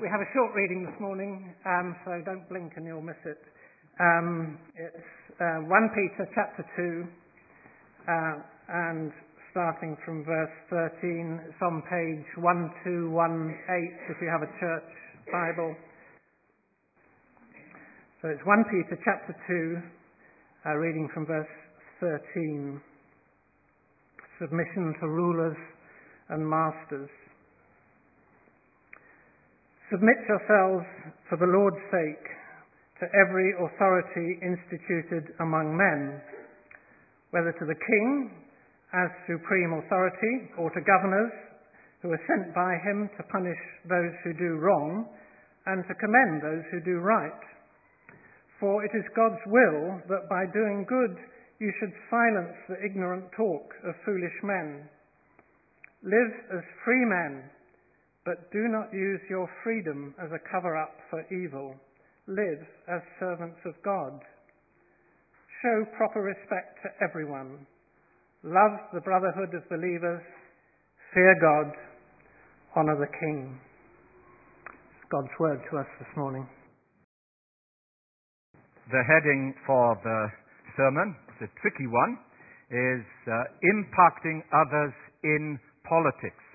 We have a short reading this morning, um, so don't blink and you'll miss it. Um, it's uh, 1 Peter chapter 2, uh, and starting from verse 13. It's on page 1218 if you have a church Bible. So it's 1 Peter chapter 2, uh, reading from verse 13. Submission to rulers and masters. Submit yourselves for the Lord's sake to every authority instituted among men, whether to the king as supreme authority or to governors who are sent by him to punish those who do wrong and to commend those who do right. For it is God's will that by doing good you should silence the ignorant talk of foolish men. Live as free men but do not use your freedom as a cover up for evil. Live as servants of God. Show proper respect to everyone. Love the brotherhood of believers. Fear God. Honour the King. It's God's word to us this morning. The heading for the sermon, it's a tricky one, is uh, impacting others in politics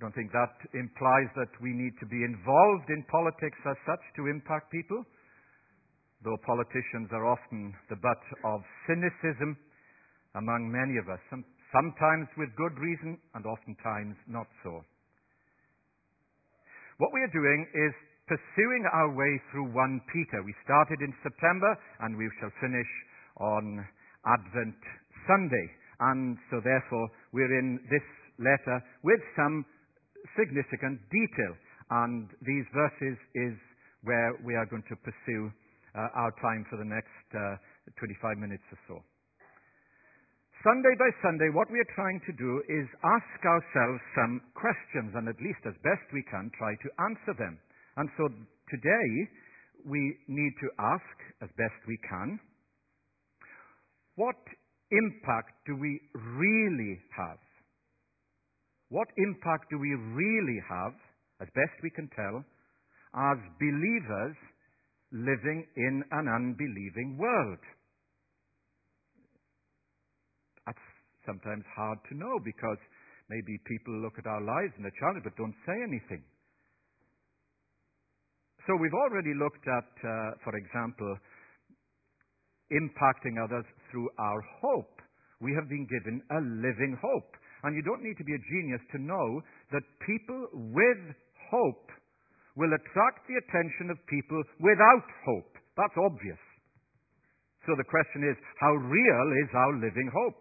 don't think that implies that we need to be involved in politics as such to impact people, though politicians are often the butt of cynicism among many of us, sometimes with good reason and oftentimes not so. What we are doing is pursuing our way through 1 Peter. We started in September and we shall finish on Advent Sunday. And so therefore we're in this letter with some significant detail. And these verses is where we are going to pursue uh, our time for the next uh, 25 minutes or so. Sunday by Sunday, what we are trying to do is ask ourselves some questions and at least as best we can try to answer them. And so today, we need to ask as best we can, what impact do we really have what impact do we really have, as best we can tell, as believers living in an unbelieving world? That's sometimes hard to know because maybe people look at our lives and they're challenged but don't say anything. So we've already looked at, uh, for example, impacting others through our hope. We have been given a living hope. And you don't need to be a genius to know that people with hope will attract the attention of people without hope. That's obvious. So the question is, how real is our living hope?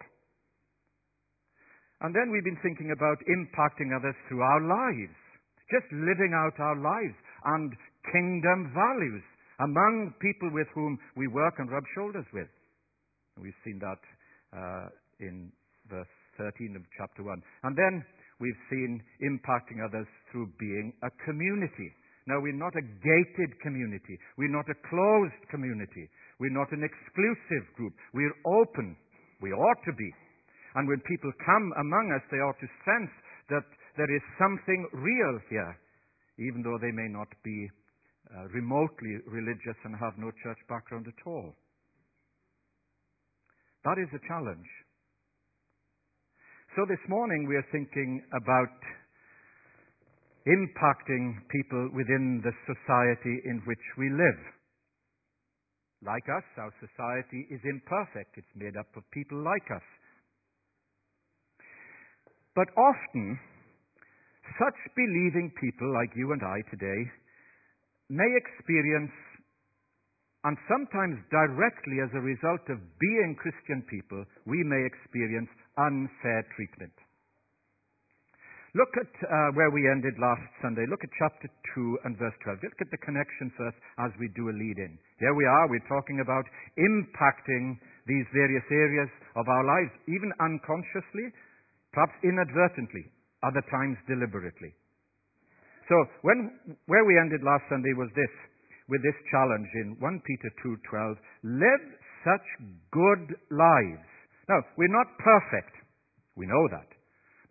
And then we've been thinking about impacting others through our lives, just living out our lives and kingdom values among people with whom we work and rub shoulders with. We've seen that uh, in verse 13 of chapter 1. And then we've seen impacting others through being a community. Now, we're not a gated community. We're not a closed community. We're not an exclusive group. We're open. We ought to be. And when people come among us, they ought to sense that there is something real here, even though they may not be uh, remotely religious and have no church background at all. That is a challenge. So this morning we are thinking about impacting people within the society in which we live. Like us, our society is imperfect. It's made up of people like us. But often, such believing people like you and I today may experience, and sometimes directly as a result of being Christian people, we may experience unfair treatment. Look at uh, where we ended last Sunday. Look at chapter 2 and verse 12. Look at the connection first as we do a lead in. Here we are, we're talking about impacting these various areas of our lives, even unconsciously, perhaps inadvertently, other times deliberately. So, when, where we ended last Sunday was this, with this challenge in 1 Peter 2.12, live such good lives now, we're not perfect. We know that.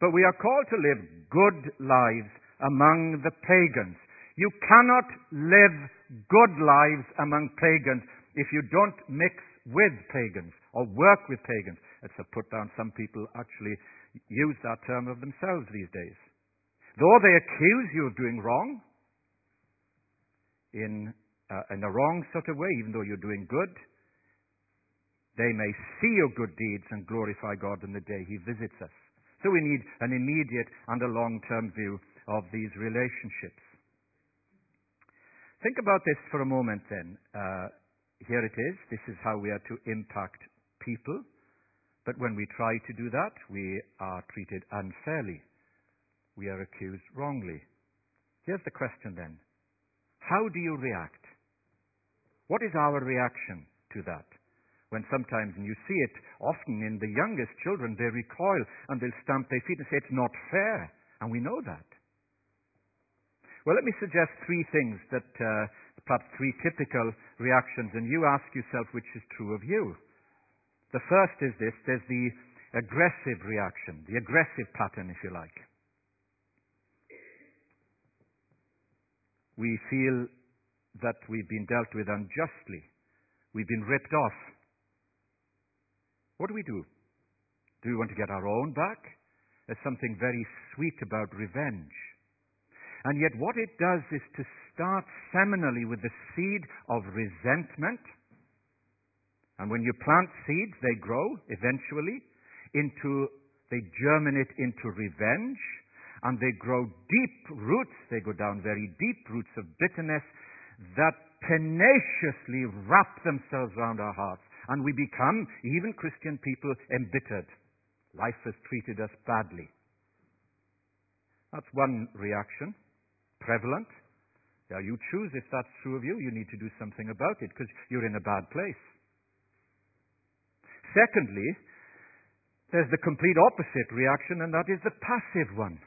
But we are called to live good lives among the pagans. You cannot live good lives among pagans if you don't mix with pagans or work with pagans. It's a put down. Some people actually use that term of themselves these days. Though they accuse you of doing wrong, in, uh, in a wrong sort of way, even though you're doing good, they may see your good deeds and glorify God in the day He visits us. So we need an immediate and a long term view of these relationships. Think about this for a moment then. Uh, here it is. This is how we are to impact people. But when we try to do that, we are treated unfairly. We are accused wrongly. Here's the question then How do you react? What is our reaction to that? When sometimes, and you see it often in the youngest children, they recoil and they'll stamp their feet and say, It's not fair. And we know that. Well, let me suggest three things that, uh, perhaps three typical reactions, and you ask yourself which is true of you. The first is this there's the aggressive reaction, the aggressive pattern, if you like. We feel that we've been dealt with unjustly. We've been ripped off. What do we do? Do we want to get our own back? There's something very sweet about revenge. And yet, what it does is to start seminally with the seed of resentment. And when you plant seeds, they grow eventually into, they germinate into revenge, and they grow deep roots. They go down very deep roots of bitterness that tenaciously wrap themselves around our hearts. And we become, even Christian people, embittered. Life has treated us badly. That's one reaction, prevalent. Yeah, you choose if that's true of you. You need to do something about it because you're in a bad place. Secondly, there's the complete opposite reaction, and that is the passive one.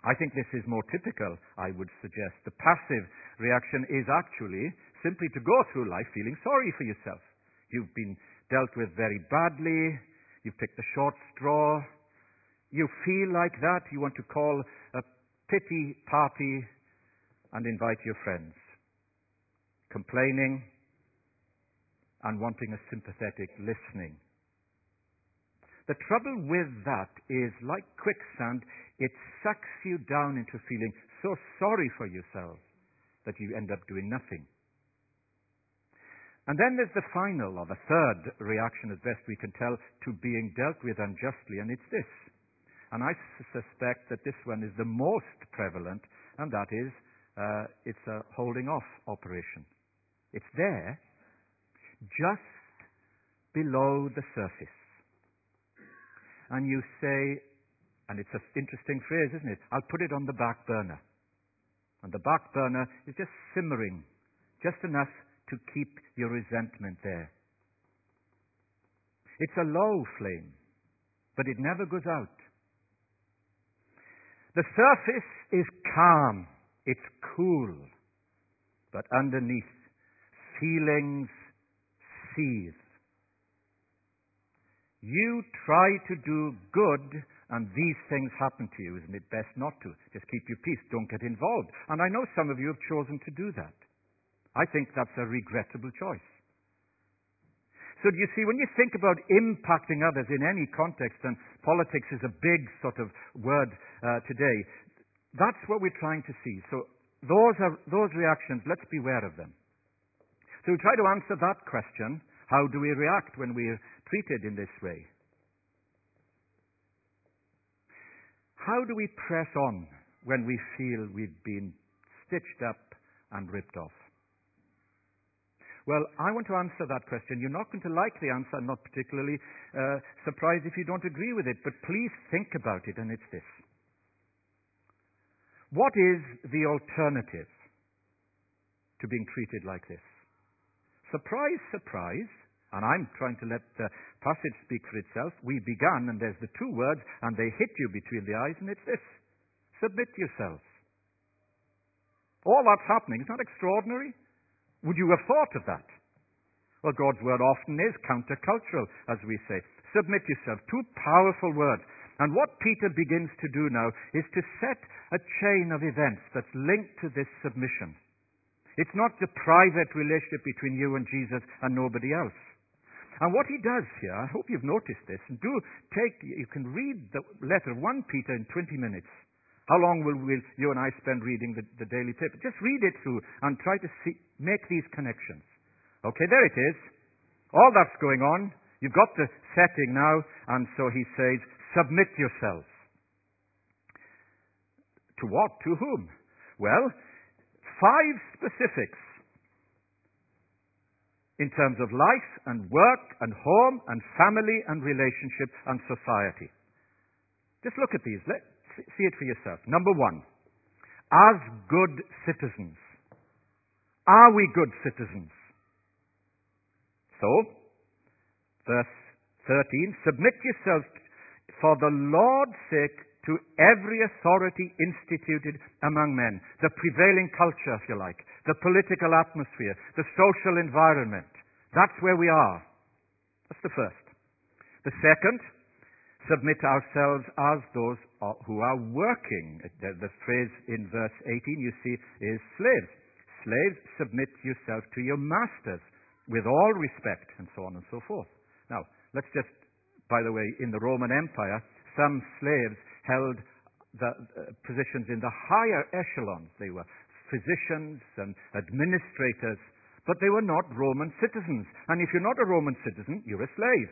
I think this is more typical, I would suggest. The passive reaction is actually simply to go through life feeling sorry for yourself. You've been dealt with very badly. You've picked the short straw. You feel like that. You want to call a pity party and invite your friends. Complaining and wanting a sympathetic listening. The trouble with that is, like quicksand, it sucks you down into feeling so sorry for yourself that you end up doing nothing. And then there's the final, or the third reaction, as best we can tell, to being dealt with unjustly, and it's this. And I suspect that this one is the most prevalent, and that is uh, it's a holding off operation. It's there, just below the surface. And you say, and it's an interesting phrase, isn't it? I'll put it on the back burner. And the back burner is just simmering, just enough to keep your resentment there. It's a low flame, but it never goes out. The surface is calm, it's cool, but underneath, feelings seethe. You try to do good and these things happen to you, isn't it best not to? Just keep your peace. Don't get involved. And I know some of you have chosen to do that. I think that's a regrettable choice. So do you see, when you think about impacting others in any context, and politics is a big sort of word uh, today, that's what we're trying to see. So those are those reactions. Let's beware of them. So we try to answer that question: How do we react when we're treated in this way? How do we press on when we feel we've been stitched up and ripped off? Well, I want to answer that question. You're not going to like the answer. I'm not particularly uh, surprised if you don't agree with it, but please think about it, and it's this. What is the alternative to being treated like this? Surprise, surprise, and I'm trying to let the passage speak for itself. We began, and there's the two words, and they hit you between the eyes, and it's this submit yourselves. All that's happening. Isn't that extraordinary? Would you have thought of that? Well, God's word often is countercultural, as we say. Submit yourself. Two powerful words. And what Peter begins to do now is to set a chain of events that's linked to this submission. It's not the private relationship between you and Jesus and nobody else. And what he does here, I hope you've noticed this, and do take, you can read the letter of 1 Peter in 20 minutes. How long will, will you and I spend reading the, the daily paper? Just read it through and try to see, make these connections. Okay, there it is. All that's going on. You've got the setting now, and so he says, submit yourselves. To what? To whom? Well, five specifics in terms of life and work and home and family and relationship and society. Just look at these. Let's see it for yourself. Number one, as good citizens. Are we good citizens? So, verse 13, submit yourselves for the Lord's sake to every authority instituted among men. The prevailing culture, if you like, the political atmosphere, the social environment. That's where we are. That's the first. The second, submit ourselves as those who are working. The, phrase in verse 18 you see is slaves. Slaves, submit yourself to your masters with all respect, and so on and so forth. Now, let's just, by the way, in the Roman Empire, some slaves held the uh, positions in the higher echelons. They were physicians and administrators, but they were not Roman citizens. And if you're not a Roman citizen, you're a slave.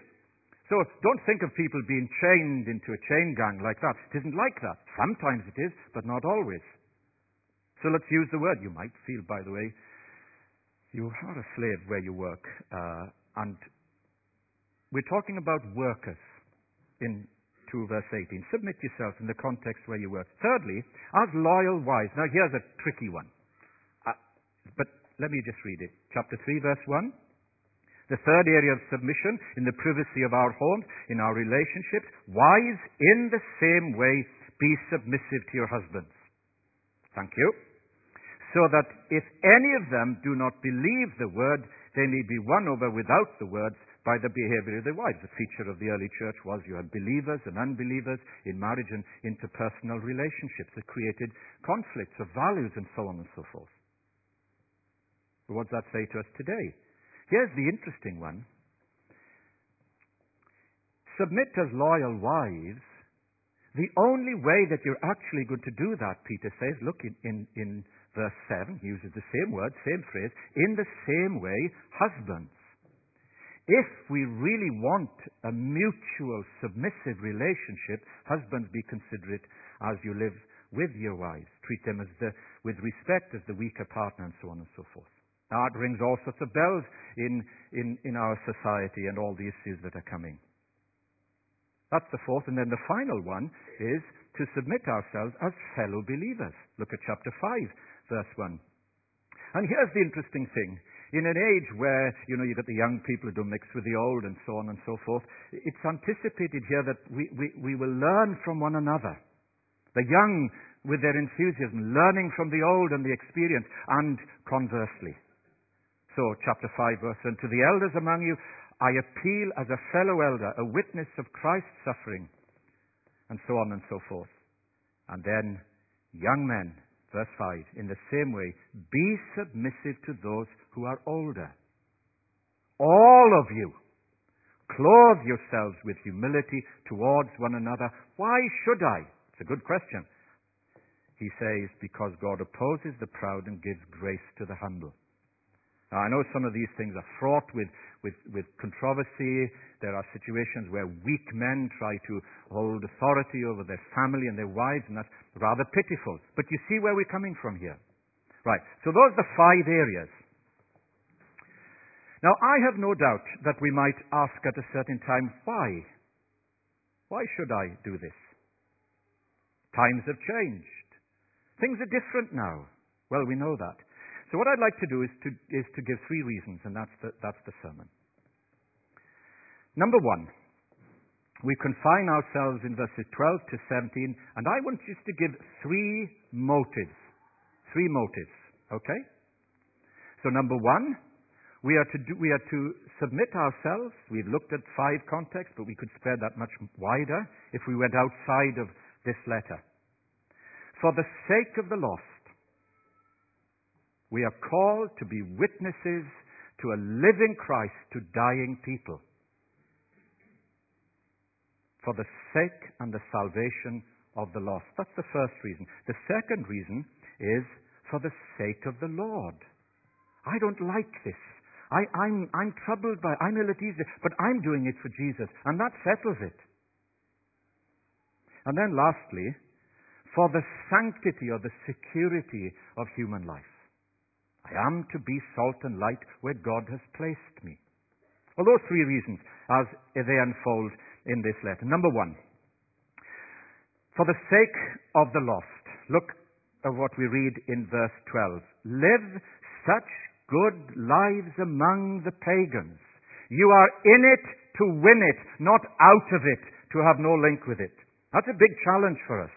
So don't think of people being chained into a chain gang like that. It isn't like that. Sometimes it is, but not always. So let's use the word. You might feel, by the way, you are a slave where you work. Uh, and we're talking about workers in 2 verse 18. Submit yourself in the context where you work. Thirdly, as loyal wives. Now here's a tricky one. Uh, but let me just read it. Chapter 3 verse 1. The third area of submission in the privacy of our homes, in our relationships. Wives, in the same way, be submissive to your husbands. Thank you so that if any of them do not believe the word, they may be won over without the words by the behavior of their wives. The feature of the early church was you had believers and unbelievers in marriage and interpersonal relationships that created conflicts of values and so on and so forth. But what does that say to us today? Here's the interesting one. Submit as loyal wives. The only way that you're actually going to do that, Peter says, look in, in, in verse 7, he uses the same word, same phrase, in the same way, husbands. If we really want a mutual submissive relationship, husbands be considerate as you live with your wives. Treat them as the, with respect as the weaker partner and so on and so forth. Now it rings all sorts of bells in, in, in our society and all the issues that are coming. That's the fourth. And then the final one is to submit ourselves as fellow believers. Look at chapter 5 verse 1. And here's the interesting thing. In an age where, you know, you've got the young people who do mix with the old and so on and so forth, it's anticipated here that we, we, we will learn from one another. The young with their enthusiasm, learning from the old and the experience, and conversely. So, chapter 5, verse 1 To the elders among you, I appeal as a fellow elder, a witness of Christ's suffering, and so on and so forth. And then, young men, Verse 5 In the same way, be submissive to those who are older. All of you, clothe yourselves with humility towards one another. Why should I? It's a good question. He says, because God opposes the proud and gives grace to the humble. Now, I know some of these things are fraught with, with, with controversy. There are situations where weak men try to hold authority over their family and their wives, and that's rather pitiful. But you see where we're coming from here. Right. So those are the five areas. Now, I have no doubt that we might ask at a certain time, why? Why should I do this? Times have changed. Things are different now. Well, we know that. So what I'd like to do is to, is to give three reasons, and that's the, that's the sermon. Number one, we confine ourselves in verses 12 to 17, and I want you to give three motives. Three motives, okay? So number one, We are to, do, we are to submit ourselves. We've looked at five contexts, but we could spread that much wider if we went outside of this letter. For the sake of the lost, we are called to be witnesses to a living Christ to dying people. For the sake and the salvation of the lost. That's the first reason. The second reason is for the sake of the Lord. I don't like this. I, am I'm, I'm troubled by, I'm ill at ease, but I'm doing it for Jesus, and that settles it. And then lastly, for the sanctity or the security of human life. I am to be salt and light where God has placed me. Well, those three reasons as they unfold in this letter. Number one, for the sake of the lost. Look at what we read in verse 12. Live such good lives among the pagans. You are in it to win it, not out of it to have no link with it. That's a big challenge for us.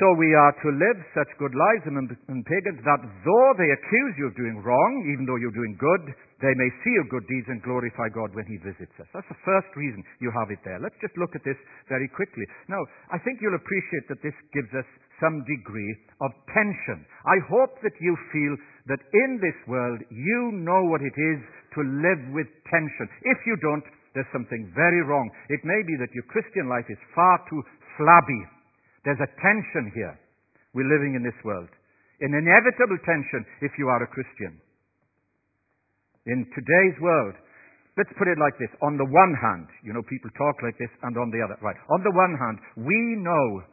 So we are to live such good lives among pagans that though they accuse you of doing wrong, even though you're doing good, they may see your good deeds and glorify God when He visits us. That's the first reason you have it there. Let's just look at this very quickly. Now, I think you'll appreciate that this gives us some degree of tension. I hope that you feel that in this world you know what it is to live with tension. If you don't, there's something very wrong. It may be that your Christian life is far too flabby there's a tension here. We're living in this world. An inevitable tension if you are a Christian. In today's world, let's put it like this. On the one hand, you know, people talk like this, and on the other, right. On the one hand, we know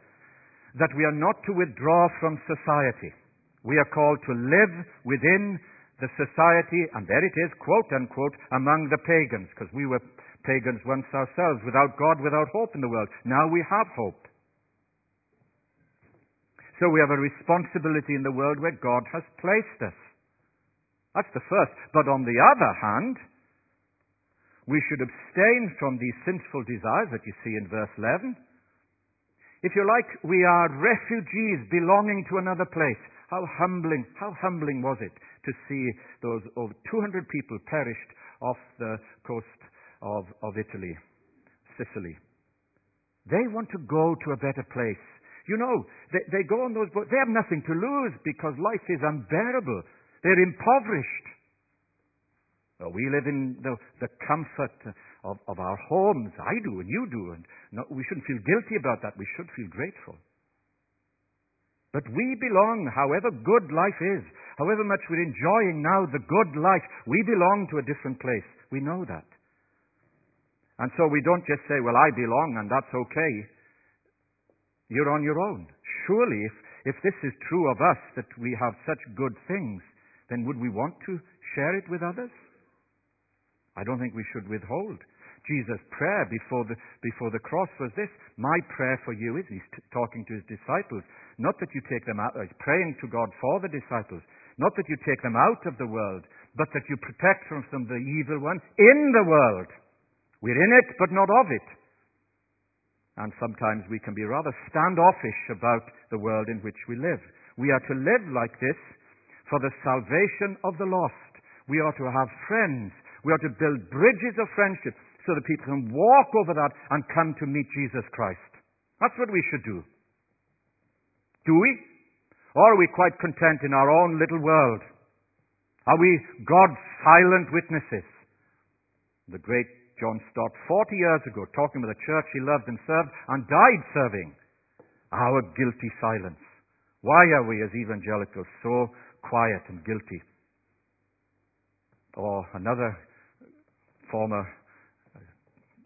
that we are not to withdraw from society. We are called to live within the society, and there it is, quote unquote, among the pagans, because we were pagans once ourselves, without God, without hope in the world. Now we have hope. So we have a responsibility in the world where God has placed us. That's the first. But on the other hand, we should abstain from these sinful desires that you see in verse 11. If you like, we are refugees belonging to another place. How humbling, how humbling was it to see those over 200 people perished off the coast of, of Italy, Sicily. They want to go to a better place. You know, they, they go on those boats. They have nothing to lose because life is unbearable. They're impoverished. Well, we live in the, the comfort of, of our homes. I do, and you do. And no, we shouldn't feel guilty about that. We should feel grateful. But we belong, however good life is, however much we're enjoying now the good life, we belong to a different place. We know that. And so we don't just say, well, I belong and that's okay. You're on your own. Surely, if, if this is true of us, that we have such good things, then would we want to share it with others? I don't think we should withhold. Jesus' prayer before the, before the cross was this My prayer for you is, he's t- talking to his disciples, not that you take them out, he's praying to God for the disciples, not that you take them out of the world, but that you protect them from the evil one in the world. We're in it, but not of it. And sometimes we can be rather standoffish about the world in which we live. We are to live like this for the salvation of the lost. We are to have friends. We are to build bridges of friendship so that people can walk over that and come to meet Jesus Christ. That's what we should do. Do we? Or are we quite content in our own little world? Are we God's silent witnesses? The great John Stott 40 years ago, talking about a church he loved and served and died serving. Our guilty silence. Why are we as evangelicals so quiet and guilty? Or another former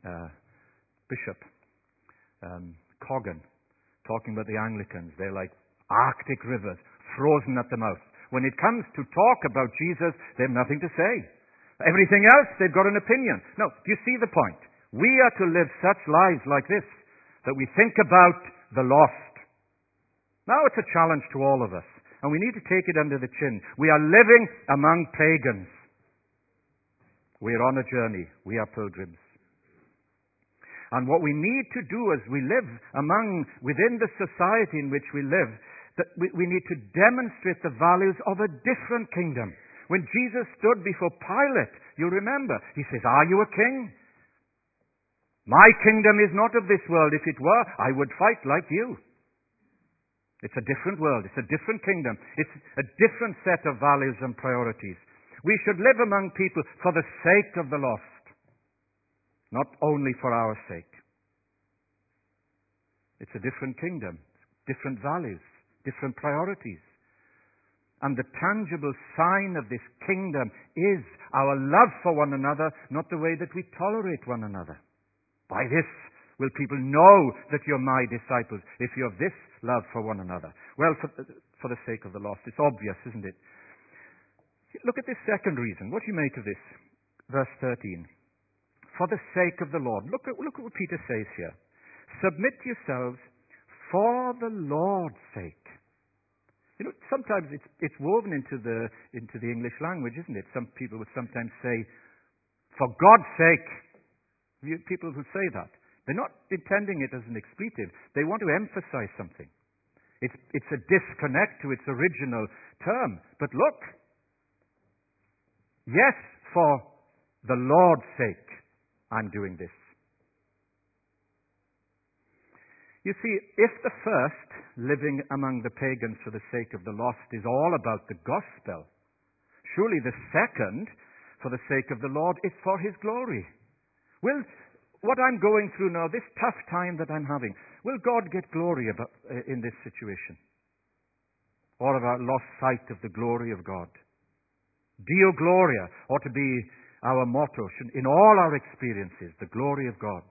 uh, bishop, um, Coggan, talking about the Anglicans. They're like Arctic rivers, frozen at the mouth. When it comes to talk about Jesus, they have nothing to say. Everything else, they've got an opinion. No, do you see the point? We are to live such lives like this, that we think about the lost. Now it's a challenge to all of us, and we need to take it under the chin. We are living among pagans. We are on a journey. We are pilgrims. And what we need to do as we live among, within the society in which we live, that we, we need to demonstrate the values of a different kingdom. When Jesus stood before Pilate, you'll remember, he says, Are you a king? My kingdom is not of this world. If it were, I would fight like you. It's a different world. It's a different kingdom. It's a different set of values and priorities. We should live among people for the sake of the lost, not only for our sake. It's a different kingdom, different values, different priorities. And the tangible sign of this kingdom is our love for one another, not the way that we tolerate one another. By this will people know that you're my disciples, if you have this love for one another. Well, for, for the sake of the lost. It's obvious, isn't it? Look at this second reason. What do you make of this? Verse 13. For the sake of the Lord. Look at, look at what Peter says here. Submit yourselves for the Lord's sake. You know, sometimes it's, it's woven into the, into the English language, isn't it? Some people would sometimes say, for God's sake. People who say that. They're not intending it as an expletive. They want to emphasize something. It's, it's a disconnect to its original term. But look, yes, for the Lord's sake, I'm doing this. You see, if the first, living among the pagans for the sake of the lost, is all about the gospel, surely the second, for the sake of the Lord, is for his glory. Will what I'm going through now, this tough time that I'm having, will God get glory about, uh, in this situation? Or have I lost sight of the glory of God? Deo Gloria ought to be our motto in all our experiences, the glory of God.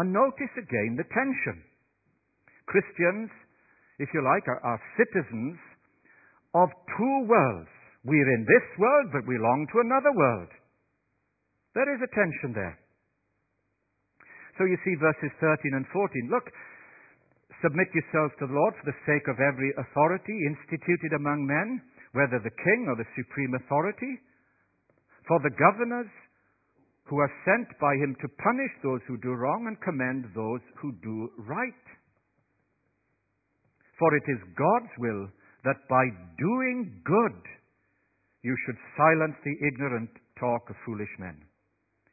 And notice again the tension. Christians, if you like, are, are citizens of two worlds. We're in this world, but we belong to another world. There is a tension there. So you see verses 13 and 14. Look, submit yourselves to the Lord for the sake of every authority instituted among men, whether the king or the supreme authority, for the governors who are sent by him to punish those who do wrong and commend those who do right. For it is God's will that by doing good you should silence the ignorant talk of foolish men.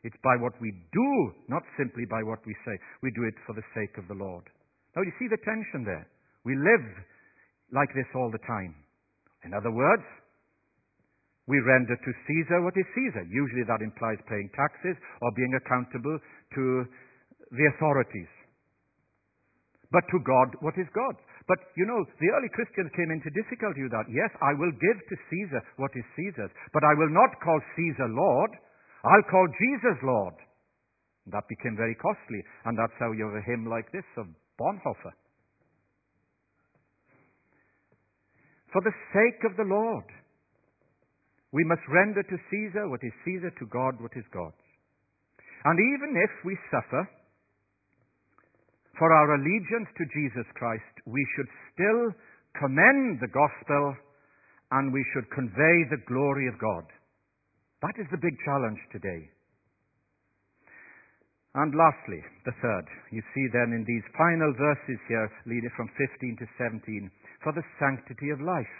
It's by what we do, not simply by what we say. We do it for the sake of the Lord. Now, you see the tension there. We live like this all the time. In other words, we render to Caesar what is Caesar. Usually that implies paying taxes or being accountable to the authorities. But to God, what is God? But you know, the early Christians came into difficulty with that. Yes, I will give to Caesar what is Caesar's, but I will not call Caesar Lord. I'll call Jesus Lord. That became very costly, and that's how you have a hymn like this of Bonhoeffer. For the sake of the Lord, we must render to Caesar what is Caesar, to God what is God's. And even if we suffer for our allegiance to Jesus Christ, we should still commend the gospel and we should convey the glory of God. That is the big challenge today. And lastly, the third. You see then in these final verses here, leading from 15 to 17, for the sanctity of life.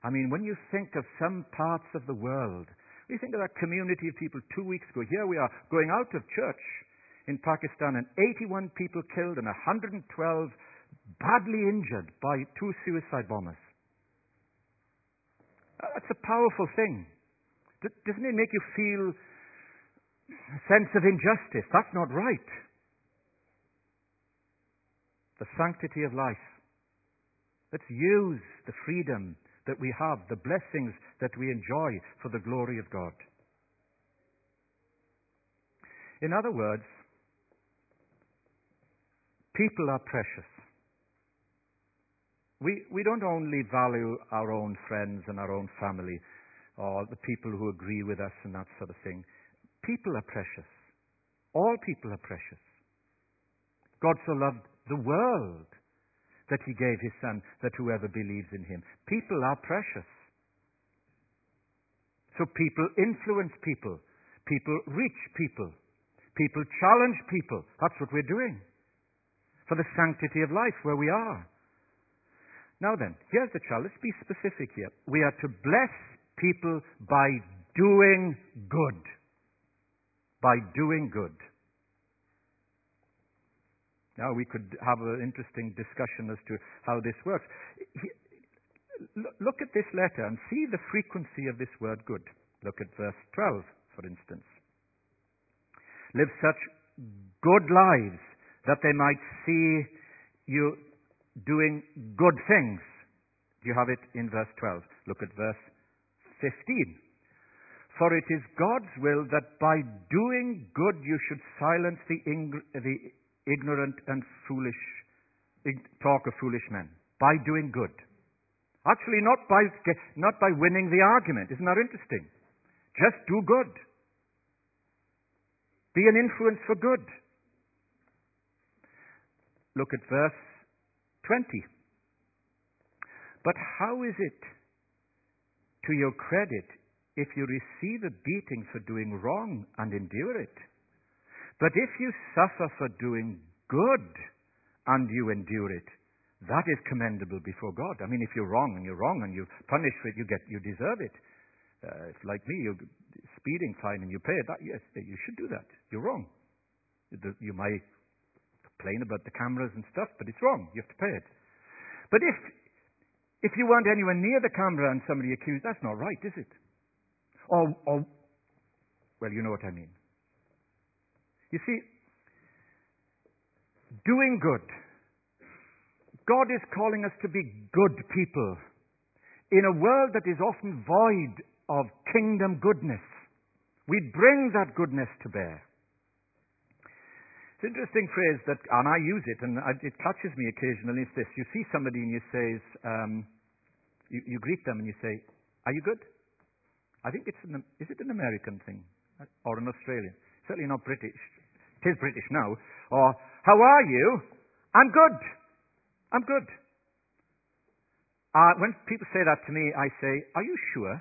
I mean, when you think of some parts of the world, we think of that community of people two weeks ago. Here we are going out of church in Pakistan and 81 people killed and 112 badly injured by two suicide bombers. Uh, that's a powerful thing. Doesn't it make you feel a sense of injustice? That's not right. The sanctity of life. Let's use the freedom that we have, the blessings that we enjoy for the glory of God. In other words, people are precious. We, we don't only value our own friends and our own family or the people who agree with us and that sort of thing. People are precious. All people are precious. God so loved the world that he gave his son that whoever believes in him. People are precious. So people influence people. People reach people. People challenge people. That's what we're doing. For the sanctity of life where we are. Now then, here's the challenge. Let's be specific here. We are to bless people by doing good. By doing good. Now, we could have an interesting discussion as to how this works. Look at this letter and see the frequency of this word good. Look at verse 12, for instance. Live such good lives that they might see you doing good things. You have it in verse 12? Look at verse 15. For it is God's will that by doing good you should silence the, ing- the ignorant and foolish talk of foolish men. By doing good. Actually, not by, not by winning the argument. Isn't that interesting? Just do good. Be an influence for good. Look at verse 20. But how is it to your credit if you receive a beating for doing wrong and endure it? But if you suffer for doing good and you endure it, that is commendable before God. I mean, if you're wrong and you're wrong and you punish for it, you get you deserve it. Uh, if like me, you're speeding fine and you pay it, that, yes, you should do that. You're wrong. You might complain about the cameras and stuff, but it's wrong. You have to pay it. But if if you weren't anywhere near the camera and somebody accused, that's not right, is it? Or, or well, you know what I mean. You see, doing good. God is calling us to be good people in a world that is often void of kingdom goodness. We bring that goodness to bear. It's an interesting phrase that, and I use it, and it catches me occasionally. It's this: you see somebody and you say, um, you, you, greet them and you say, "Are you good?" I think it's an, is it an American thing or an Australian? Certainly not British. It is British now. Or how are you? I'm good. I'm good. Uh, when people say that to me, I say, "Are you sure?"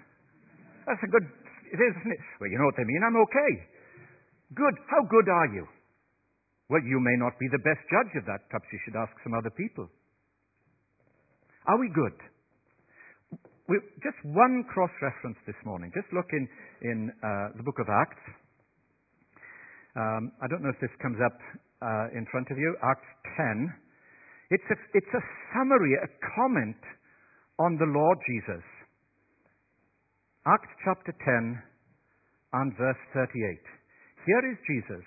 That's a good. It is, isn't it? Well, you know what they mean. I'm okay. Good. How good are you? Well, you may not be the best judge of that. Perhaps you should ask some other people. Are we good? We, just one cross reference this morning. Just look in, in uh, the book of Acts. Um, I don't know if this comes up uh, in front of you. Acts 10. It's a, it's a summary, a comment on the Lord Jesus. Acts chapter 10 and verse 38. Here is Jesus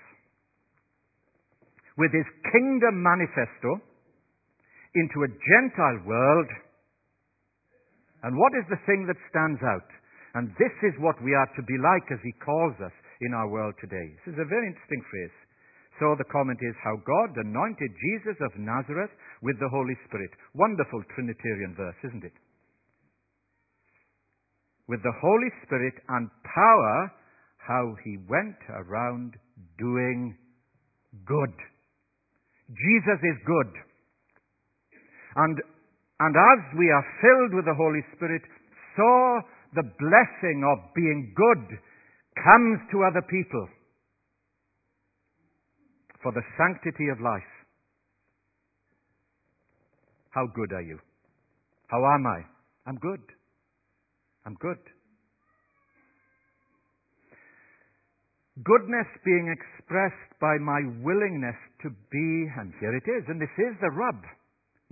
with his kingdom manifesto into a Gentile world. And what is the thing that stands out? And this is what we are to be like as he calls us in our world today. This is a very interesting phrase. So the comment is how God anointed Jesus of Nazareth with the Holy Spirit. Wonderful Trinitarian verse, isn't it? With the Holy Spirit and power, how he went around doing good. Jesus is good. And, and as we are filled with the Holy Spirit, so the blessing of being good comes to other people for the sanctity of life. How good are you? How am I? I'm good. I'm good. Goodness being expressed by my willingness to be, and here it is, and this is the rub.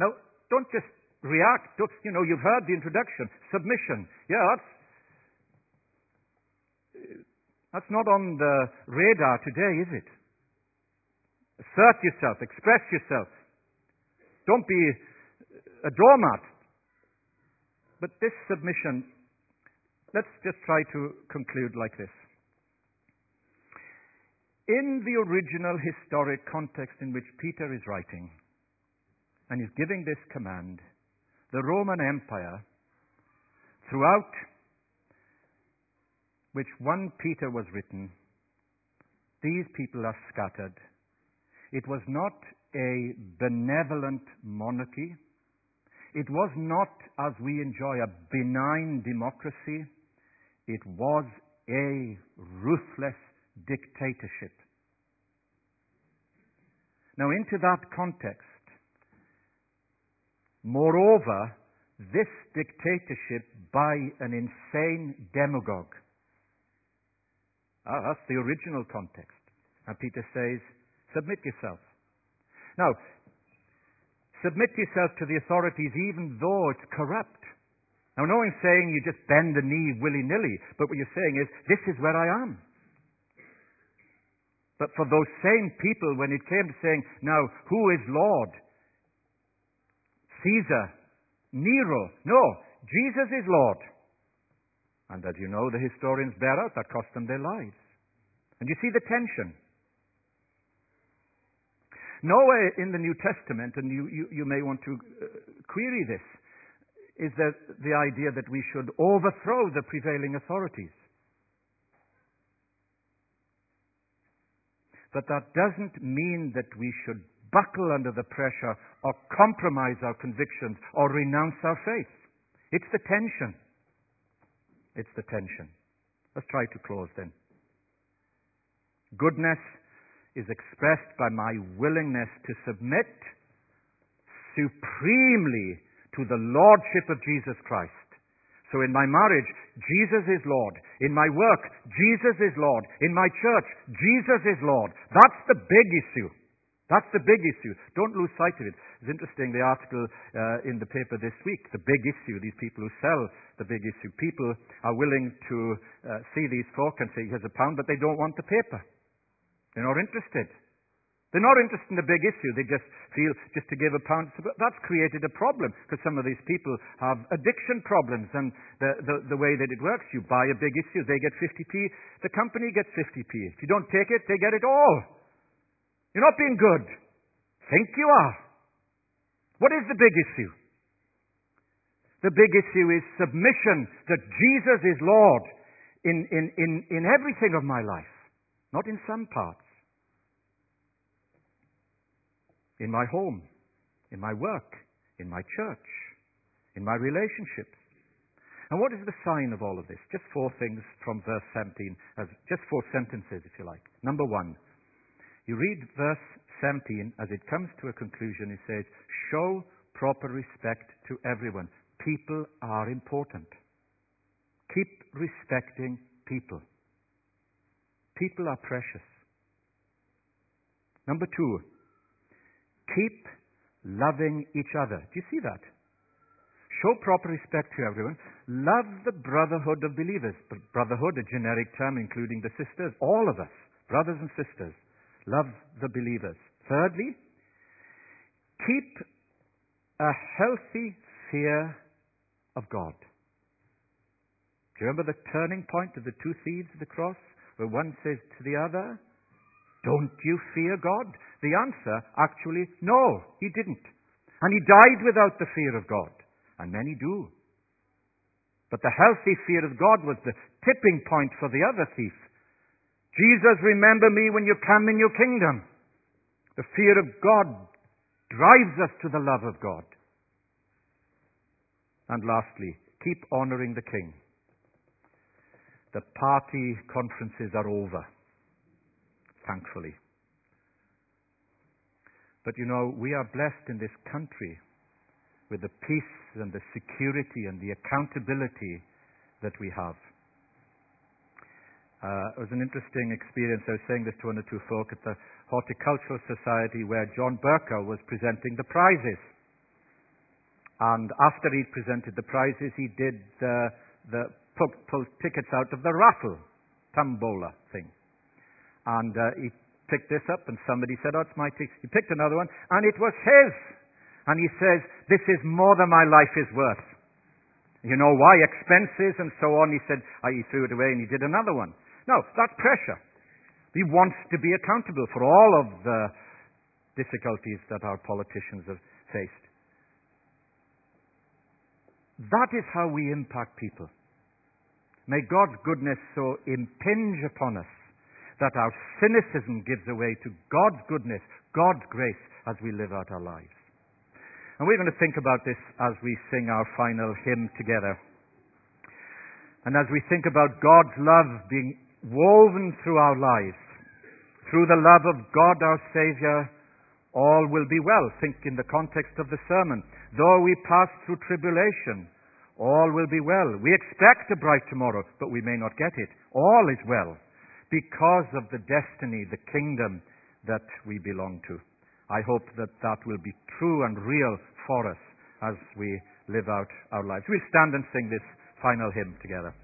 Now, don't just react. You know, you've heard the introduction. Submission. Yeah, that's, that's not on the radar today, is it? Assert yourself. Express yourself. Don't be a doormat. But this submission, let's just try to conclude like this. In the original historic context in which Peter is writing, and is giving this command, the Roman Empire, throughout which 1 Peter was written, these people are scattered. It was not a benevolent monarchy. It was not, as we enjoy, a benign democracy. It was a ruthless dictatorship. Now, into that context, moreover, this dictatorship by an insane demagogue. Ah, that's the original context. And Peter says, submit yourself. Now, submit yourself to the authorities even though it's corrupt. Now, no one's saying you just bend the knee willy nilly, but what you're saying is, this is where I am. But for those same people, when it came to saying, now, who is Lord? Caesar, Nero. No, Jesus is Lord. And as you know, the historians bear out that cost them their lives. And you see the tension. Nowhere in the New Testament, and you, you, you may want to uh, query this, is there the idea that we should overthrow the prevailing authorities. But that doesn't mean that we should buckle under the pressure or compromise our convictions or renounce our faith. It's the tension. It's the tension. Let's try to close then. Goodness is expressed by my willingness to submit supremely to the Lordship of Jesus Christ. So in my marriage, Jesus is Lord. In my work, Jesus is Lord. In my church, Jesus is Lord. That's the big issue. That's the big issue. Don't lose sight of it. It's interesting, the article uh, in the paper this week, the big issue, these people who sell the big issue. People are willing to uh, see these folk and say, here's a pound, but they don't want the paper. They're not interested. They're not interested in the big issue. They just feel just to give a pound. That's created a problem because some of these people have addiction problems and the, the, the, way that it works, you buy a big issue, they get 50p, the company gets 50p. If you don't take it, they get it all. You're not being good. Think you are. What is the big issue? The big issue is submission that Jesus is Lord in, in, in, in everything of my life, not in some parts. In my home, in my work, in my church, in my relationships. And what is the sign of all of this? Just four things from verse 17, as just four sentences, if you like. Number one, you read verse 17 as it comes to a conclusion. It says, Show proper respect to everyone. People are important. Keep respecting people. People are precious. Number two, Keep loving each other. Do you see that? Show proper respect to everyone. Love the brotherhood of believers. Brotherhood, a generic term including the sisters. All of us, brothers and sisters. Love the believers. Thirdly, keep a healthy fear of God. Do you remember the turning point of the two thieves of the cross? Where one says to the other, Don't you fear God? The answer, actually, no, he didn't. And he died without the fear of God. And many do. But the healthy fear of God was the tipping point for the other thief. Jesus, remember me when you come in your kingdom. The fear of God drives us to the love of God. And lastly, keep honoring the king. The party conferences are over, thankfully. But you know, we are blessed in this country with the peace and the security and the accountability that we have. Uh, it was an interesting experience. I was saying this to one or two folk at the Horticultural Society where John Bercow was presenting the prizes. And after he'd presented the prizes, he did the, the pull, pull tickets out of the raffle, tombola thing. And uh, he picked this up and somebody said, oh, it's my ticket. He picked another one and it was his. And he says, this is more than my life is worth. You know why? Expenses and so on. He said, oh, he threw it away and he did another one. No, that's pressure. He wants to be accountable for all of the difficulties that our politicians have faced. That is how we impact people. May God's goodness so impinge upon us that our cynicism gives way to God's goodness, God's grace as we live out our lives. And we're going to think about this as we sing our final hymn together. And as we think about God's love being woven through our lives, through the love of God our Saviour, all will be well. Think in the context of the sermon. Though we pass through tribulation, all will be well. We expect a bright tomorrow, but we may not get it. All is well because of the destiny, the kingdom that we belong to. I hope that that will be true and real for us as we live out our lives. We stand and sing this final hymn together.